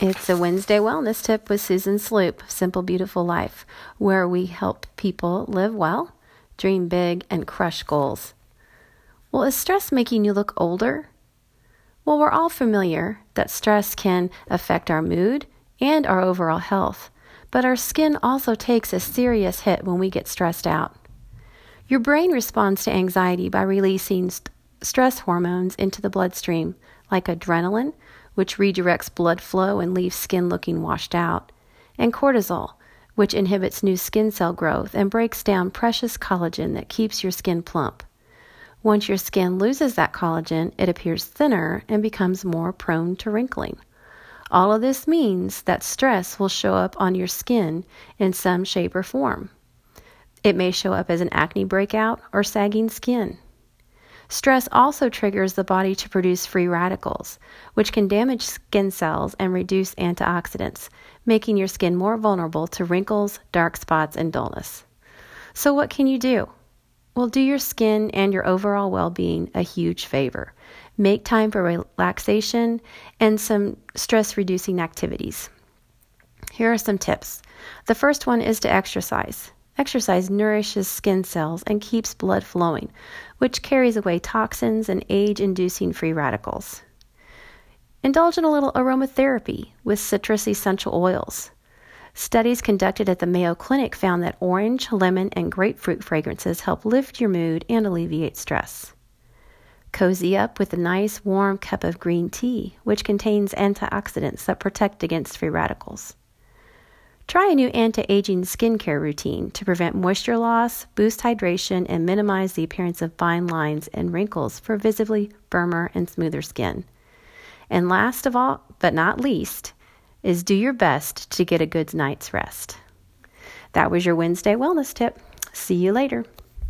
It's a Wednesday wellness tip with Susan Sloop, Simple Beautiful Life, where we help people live well, dream big, and crush goals. Well, is stress making you look older? Well, we're all familiar that stress can affect our mood and our overall health, but our skin also takes a serious hit when we get stressed out. Your brain responds to anxiety by releasing st- stress hormones into the bloodstream, like adrenaline, which redirects blood flow and leaves skin looking washed out, and cortisol, which inhibits new skin cell growth and breaks down precious collagen that keeps your skin plump. Once your skin loses that collagen, it appears thinner and becomes more prone to wrinkling. All of this means that stress will show up on your skin in some shape or form. It may show up as an acne breakout or sagging skin. Stress also triggers the body to produce free radicals, which can damage skin cells and reduce antioxidants, making your skin more vulnerable to wrinkles, dark spots, and dullness. So, what can you do? Well, do your skin and your overall well being a huge favor. Make time for relaxation and some stress reducing activities. Here are some tips. The first one is to exercise. Exercise nourishes skin cells and keeps blood flowing, which carries away toxins and age inducing free radicals. Indulge in a little aromatherapy with citrus essential oils. Studies conducted at the Mayo Clinic found that orange, lemon, and grapefruit fragrances help lift your mood and alleviate stress. Cozy up with a nice warm cup of green tea, which contains antioxidants that protect against free radicals. Try a new anti aging skincare routine to prevent moisture loss, boost hydration, and minimize the appearance of fine lines and wrinkles for visibly firmer and smoother skin. And last of all, but not least, is do your best to get a good night's rest. That was your Wednesday wellness tip. See you later.